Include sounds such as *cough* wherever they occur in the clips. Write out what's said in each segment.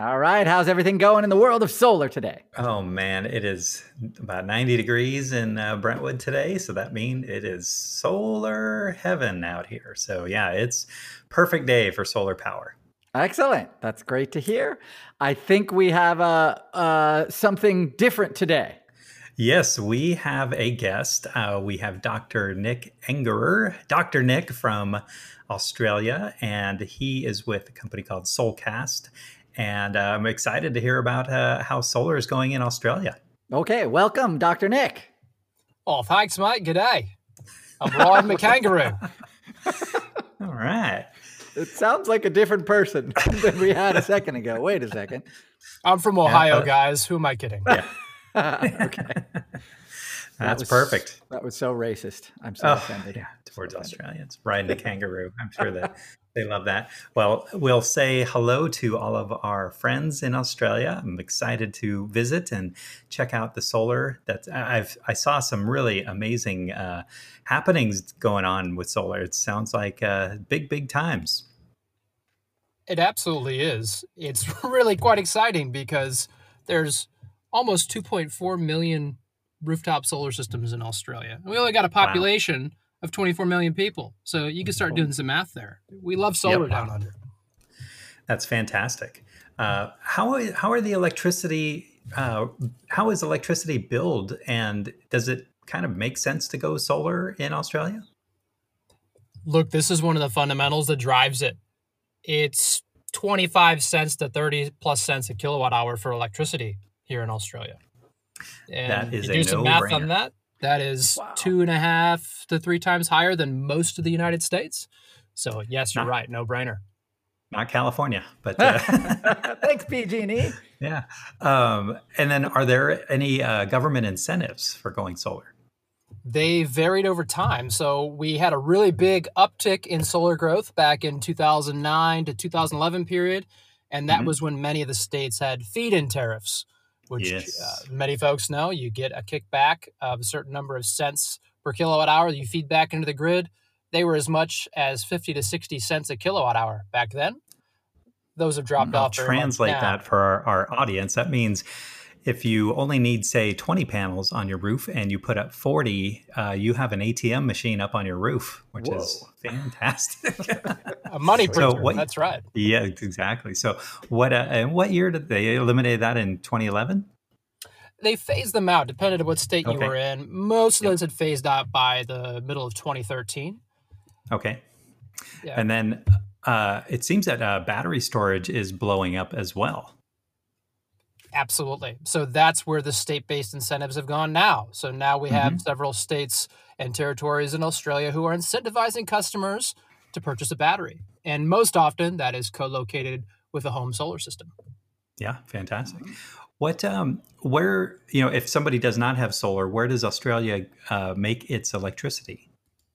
All right, how's everything going in the world of solar today? Oh man, it is about 90 degrees in uh, Brentwood today, so that means it is solar heaven out here. So yeah, it's perfect day for solar power. Excellent. That's great to hear. I think we have uh, uh, something different today. Yes, we have a guest. Uh, we have Dr. Nick Engerer, Dr. Nick from Australia, and he is with a company called Solcast. And uh, I'm excited to hear about uh, how solar is going in Australia. Okay, welcome, Dr. Nick. Oh, thanks, mate. G'day. I'm riding a kangaroo. *laughs* All right. It sounds like a different person *laughs* than we had a second ago. Wait a second. I'm from Ohio, guys. Who am I kidding? Yeah. *laughs* okay. That's was- perfect. That was so racist. I'm so Oh, offended. yeah, towards So offended. Australians, riding the kangaroo. I'm sure that they love that. Well, we'll say hello to all of our friends in Australia. I'm excited to visit and check out the solar. That I've I saw some really amazing uh, happenings going on with solar. It sounds like uh, big big times. It absolutely is. It's *laughs* really quite exciting because there's almost 2.4 million rooftop solar systems in Australia. And we only got a population of 24 million people. So you can start doing some math there. We love solar Yep. down under. That's fantastic. Uh, how how are the electricity? Uh, how is electricity billed, and does it kind of make sense to go solar in Australia? Look, this is one of the fundamentals that drives it. It's 25 cents to 30 plus cents a kilowatt hour for electricity here in Australia. And That is you a do some math no-brainer. on that. That is Wow. two and a half to three times higher than most of the United States. So yes, you're Nah. right. No brainer. Not California, but uh, *laughs* Thanks, PG&E. *laughs* yeah. Um, and then, are there any uh, government incentives for going solar? They varied over time. So we had a really big uptick in solar growth back in 2009 to 2011 period. And that Mhm. was when many of the states had feed in tariffs, which Yes. uh, many folks know you get a kickback of a certain number of cents per kilowatt hour that you feed back into the grid. They were as much as 50 to 60 cents a kilowatt hour back then. Those have dropped I'll off. translate that for our, our audience. That means if you only need, say, 20 panels on your roof and you put up 40, uh, you have an ATM machine up on your roof, which is *laughs* fantastic. A money So printer. what- That's right. yeah, exactly. So, what uh, and what year did they eliminate that in 2011? they phased them out depending on what state you were in. Most of Yep. those had phased out by the middle of 2013. Okay. Yeah. And then uh, it seems that uh, battery storage is blowing up as well. Absolutely. So that's where the state based incentives have gone now. So now we have several states and territories in Australia who are incentivizing customers to purchase a battery. And most often that is co located with a home solar system. Yeah, fantastic. What, um, where, you know, if somebody does not have solar, where does Australia uh, make its electricity?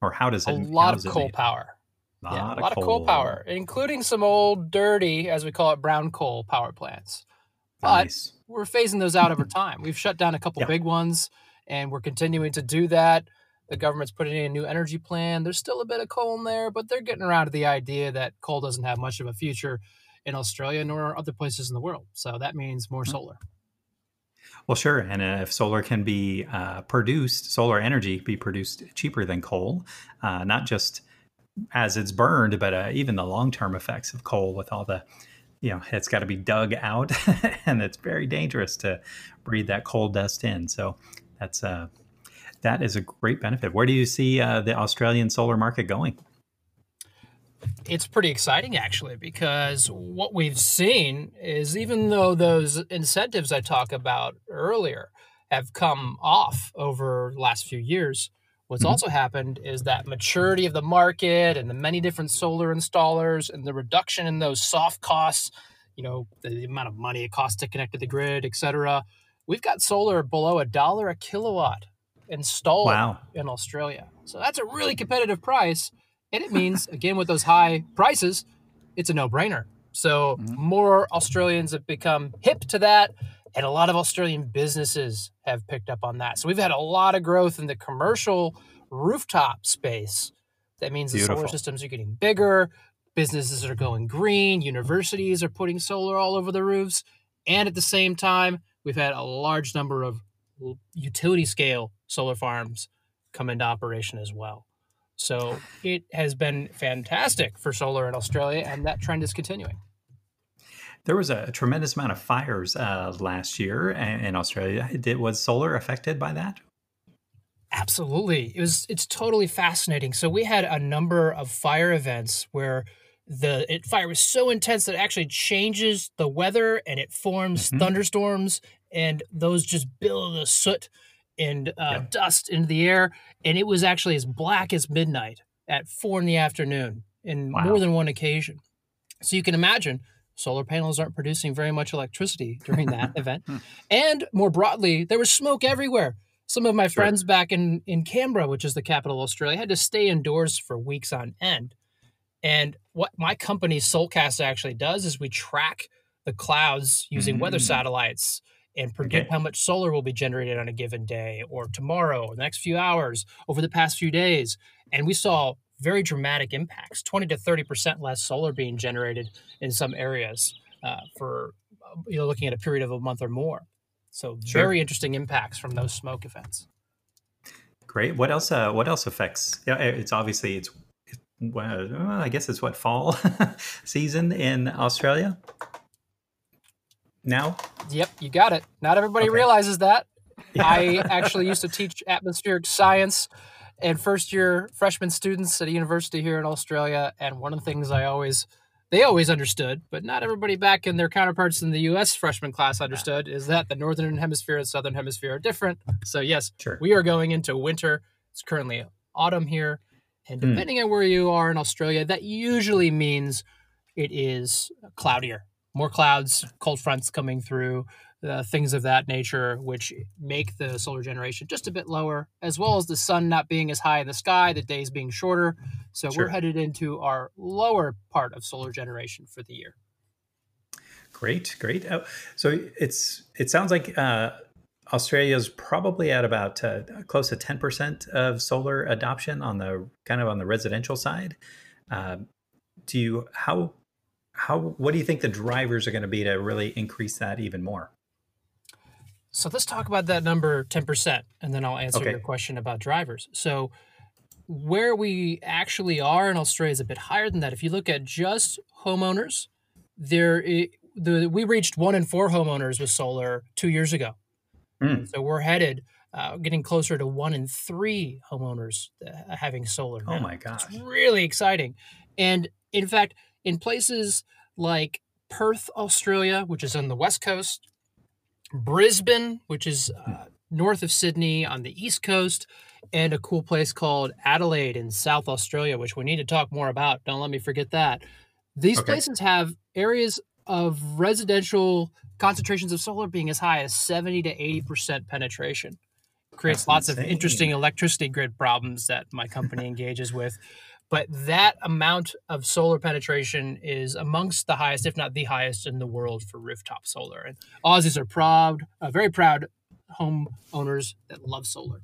Or how does it? A lot of coal power. Lot yeah, a lot of coal power, including some old, dirty, as we call it, brown coal power plants. But Nice. we're phasing those out over *laughs* time. We've shut down a couple big ones, and we're continuing to do that. The government's putting in a new energy plan. There's still a bit of coal in there, but they're getting around to the idea that coal doesn't have much of a future in Australia nor other places in the world. So that means more Hmm. solar. Well, sure. And uh, if solar can be uh, produced, solar energy be produced cheaper than coal, uh, not just as it's burned, but uh, even the long term effects of coal with all the, you know, it's got to be dug out *laughs* and it's very dangerous to breathe that coal dust in. So that's, uh, that is a great benefit. Where do you see uh, the Australian solar market going? it's pretty exciting actually because what we've seen is even though those incentives I talked about earlier have come off over the last few years, what's mm-hmm. also happened is that maturity of the market and the many different solar installers and the reduction in those soft costs, you know, the amount of money it costs to connect to the grid, et cetera. We've got solar below a dollar a kilowatt installed wow. in Australia. So that's a really competitive price and it means, *laughs* again, with those high prices, it's a no brainer. So mm-hmm. more Australians have become hip to that. And a lot of Australian businesses have picked up on that. So we've had a lot of growth in the commercial rooftop space. That means Beautiful. the solar systems are getting bigger, businesses are going green, universities are putting solar all over the roofs. And at the same time, we've had a large number of utility scale solar farms come into operation as well. So it has been fantastic for solar in Australia, and that trend is continuing. There was a tremendous amount of fires uh, last year in Australia. Did, was solar affected by that? Absolutely. It was. It's totally fascinating. So we had a number of fire events where the it, fire was so intense that it actually changes the weather and it forms mm-hmm. thunderstorms, and those just billow the soot and uh, yeah. dust into the air, and it was actually as black as midnight at four in the afternoon in wow. more than one occasion. So you can imagine solar panels aren't producing very much electricity during that *laughs* event. Hmm. And more broadly, there was smoke everywhere. Some of my sure. friends back in, in Canberra, which is the capital of Australia, had to stay indoors for weeks on end. And what my company Solcast actually does is we track the clouds using mm-hmm. weather satellites and predict okay. how much solar will be generated on a given day or tomorrow or the next few hours over the past few days. And we saw very dramatic impacts 20 to 30% less solar being generated in some areas uh, for you know looking at a period of a month or more so sure. very interesting impacts from those smoke events great what else uh, what else affects yeah it's obviously it's well, I guess it's what fall *laughs* season in Australia now? Yep, you got it. Not everybody okay. realizes that. I actually used to teach atmospheric science and first year freshman students at a university here in Australia. And one of the things I always, they always understood, but not everybody back in their counterparts in the US freshman class understood, is that the Northern Hemisphere and Southern Hemisphere are different. So, yes, sure. we are going into winter. It's currently autumn here. And hmm. depending mm. on where you are in Australia, that usually means it is cloudier more clouds, cold fronts coming through, uh, things of that nature, which make the solar generation just a bit lower, as well as the sun not being as high in the sky, the days being shorter. So sure. we're headed into our lower part of solar generation for the year. Great, great. Oh, so it's it sounds like uh, Australia is probably at about uh, close to ten percent of solar adoption on the kind of on the residential side. Uh, do you how how what do you think the drivers are going to be to really increase that even more? So let's talk about that number 10%, and then I'll answer okay. your question about drivers. So where we actually are in Australia is a bit higher than that. If you look at just homeowners, there the, we reached one in four homeowners with solar two years ago. Mm. So we're headed, uh, getting closer to one in three homeowners uh, having solar. Oh now. Oh my gosh! It's really exciting, and in fact, in places like Perth, Australia, which is on the west coast, Brisbane, which is uh, north of Sydney on the east coast, and a cool place called Adelaide in South Australia, which we need to talk more about. Don't let me forget that. These okay. places have areas of residential concentrations of solar being as high as 70 to 80% penetration. Creates That's lots insane. of interesting electricity grid problems that my company engages with but that amount of solar penetration is amongst the highest, if not the highest, in the world for rooftop solar. And Aussies are proud, uh, very proud homeowners that love solar.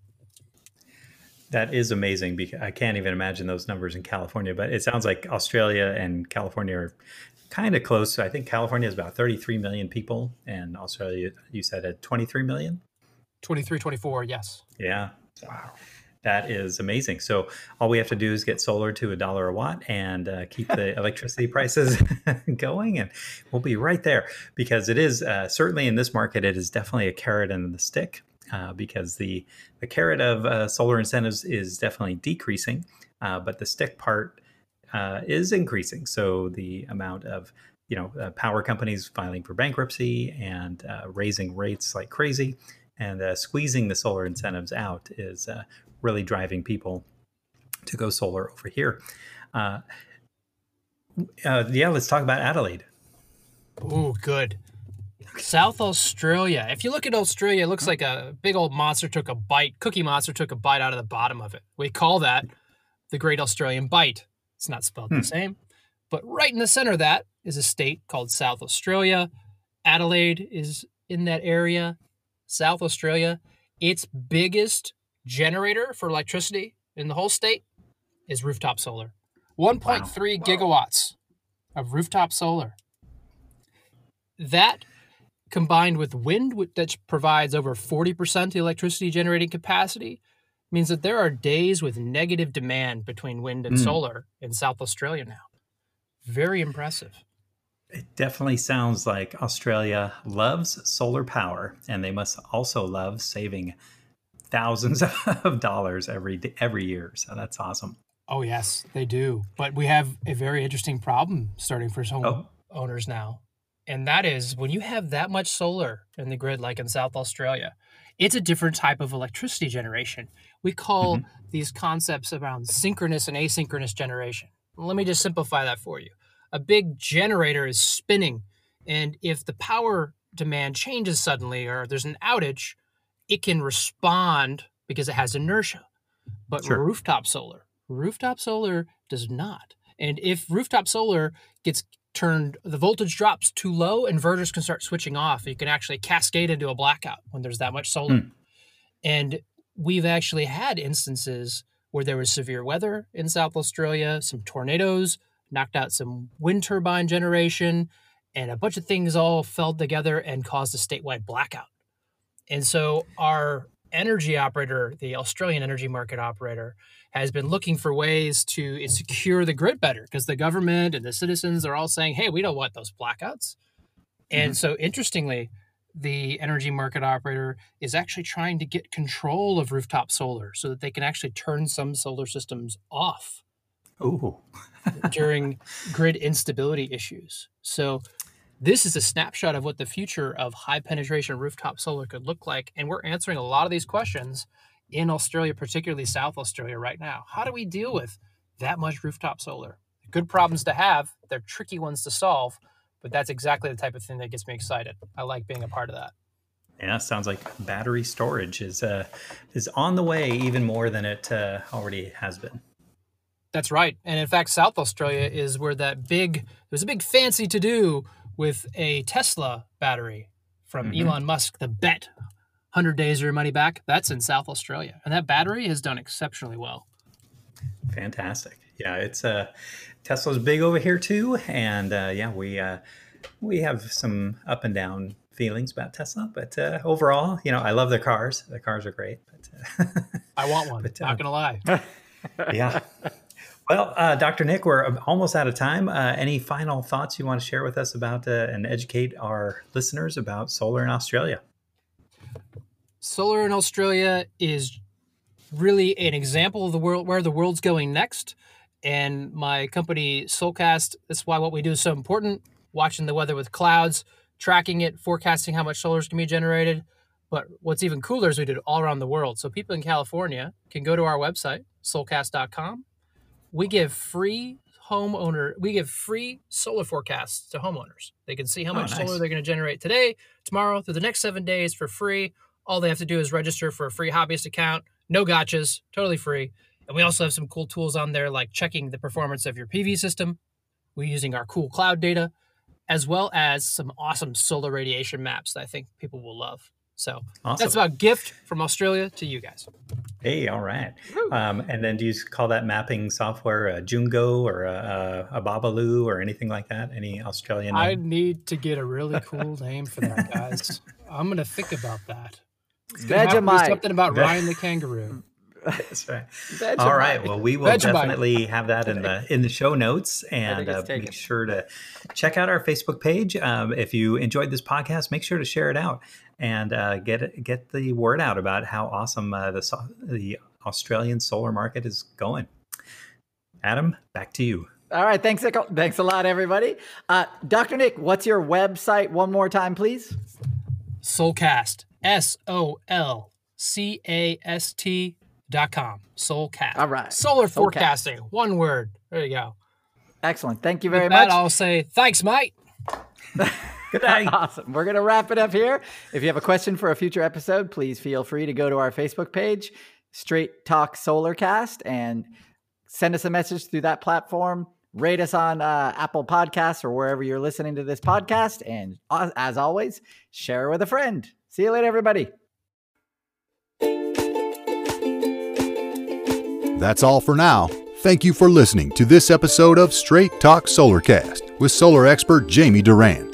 That is amazing. Because I can't even imagine those numbers in California, but it sounds like Australia and California are kind of close. I think California is about 33 million people, and Australia, you said, at 23 million? 23, 24, yes. Yeah. Wow that is amazing. So all we have to do is get solar to a dollar a watt and uh, keep the *laughs* electricity prices *laughs* going, and we'll be right there. Because it is uh, certainly in this market, it is definitely a carrot and the stick. Uh, because the the carrot of uh, solar incentives is definitely decreasing, uh, but the stick part uh, is increasing. So the amount of you know uh, power companies filing for bankruptcy and uh, raising rates like crazy and uh, squeezing the solar incentives out is uh, really driving people to go solar over here. Uh, yeah, let's talk about Adelaide. Oh, good. South Australia. If you look at Australia, it looks like a big old monster took a bite. Cookie Monster took a bite out of the bottom of it. We call that the Great Australian Bight. It's not spelled hmm. the same. But right in the center of that is a state called South Australia. Adelaide is in that area. South Australia, its biggest generator for electricity in the whole state is rooftop solar. 1.3 wow. gigawatts of rooftop solar. That combined with wind, that provides over 40% of electricity generating capacity, means that there are days with negative demand between wind and mm. solar in South Australia now. Very impressive. It definitely sounds like Australia loves solar power, and they must also love saving thousands *laughs* of dollars every every year. So that's awesome. Oh yes, they do. But we have a very interesting problem starting for home oh. owners now, and that is when you have that much solar in the grid, like in South Australia, it's a different type of electricity generation. We call mm-hmm. these concepts around synchronous and asynchronous generation. Let me just simplify that for you. A big generator is spinning, and if the power demand changes suddenly or there's an outage, it can respond because it has inertia. But sure. rooftop solar, rooftop solar does not. And if rooftop solar gets turned, the voltage drops too low, inverters can start switching off. You can actually cascade into a blackout when there's that much solar. Hmm. And we've actually had instances where there was severe weather in South Australia, some tornadoes knocked out some wind turbine generation, and a bunch of things all fell together and caused a statewide blackout. And so our energy operator, the Australian energy market operator, has been looking for ways to secure the grid better because the government and the citizens are all saying, hey, we don't want those blackouts. And mm-hmm. so interestingly, the energy market operator is actually trying to get control of rooftop solar so that they can actually turn some solar systems off Ooh. *laughs* during grid instability issues. So this is a snapshot of what the future of high penetration rooftop solar could look like and we're answering a lot of these questions in Australia, particularly South Australia right now. How do we deal with that much rooftop solar? Good problems to have, they're tricky ones to solve but that's exactly the type of thing that gets me excited. I like being a part of that. Yeah, sounds like battery storage is uh, is on the way even more than it uh, already has been. That's right, and in fact, South Australia is where that big there's a big fancy to do with a Tesla battery from mm-hmm. Elon Musk. The bet, hundred days or your money back. That's in South Australia, and that battery has done exceptionally well. Fantastic. Yeah, it's uh, Tesla's big over here too, and uh, yeah, we uh, we have some up and down feelings about Tesla, but uh, overall, you know, I love their cars. The cars are great. But uh, *laughs* I want one. But, Not uh, gonna lie. *laughs* yeah. *laughs* Well, uh, Dr. Nick, we're almost out of time. Uh, any final thoughts you want to share with us about uh, and educate our listeners about solar in Australia? Solar in Australia is really an example of the world where the world's going next and my company Solcast. That's why what we do is so important. Watching the weather with clouds, tracking it, forecasting how much solar is going to be generated. But what's even cooler is we do it all around the world. So people in California can go to our website, solcast.com. We give free homeowner, we give free solar forecasts to homeowners. They can see how oh, much nice. solar they're going to generate today, tomorrow, through the next seven days for free. All they have to do is register for a free hobbyist account. No gotchas, totally free. And we also have some cool tools on there like checking the performance of your PV system. We're using our cool cloud data, as well as some awesome solar radiation maps that I think people will love. So awesome. that's about gift from Australia to you guys. Hey, all right. Um, and then do you call that mapping software a Jungo or a, a, a Babaloo or anything like that? Any Australian? Name? I need to get a really *laughs* cool name for that, guys. I'm going to think about that. Vegemite. Something about Ryan the kangaroo. *laughs* That's right. All right. Well, we will Vegemite. definitely have that in the in the show notes, and uh, make sure to check out our Facebook page. Um, if you enjoyed this podcast, make sure to share it out and uh, get get the word out about how awesome uh, the the Australian solar market is going. Adam, back to you. All right. Thanks. Thanks a lot, everybody. Uh, Dr. Nick, what's your website one more time, please? Solcast. S O L C A S T dot com. Solcast. All right. Solar Solcast. forecasting. One word. There you go. Excellent. Thank you very With much. That, I'll say thanks, mate. *laughs* Good *laughs* day. awesome. We're going to wrap it up here. If you have a question for a future episode, please feel free to go to our Facebook page, Straight Talk Solarcast, and send us a message through that platform. Rate us on uh, Apple Podcasts or wherever you're listening to this podcast. And uh, as always, share with a friend. See you later, everybody. That's all for now. Thank you for listening to this episode of Straight Talk Solarcast with solar expert Jamie Duran.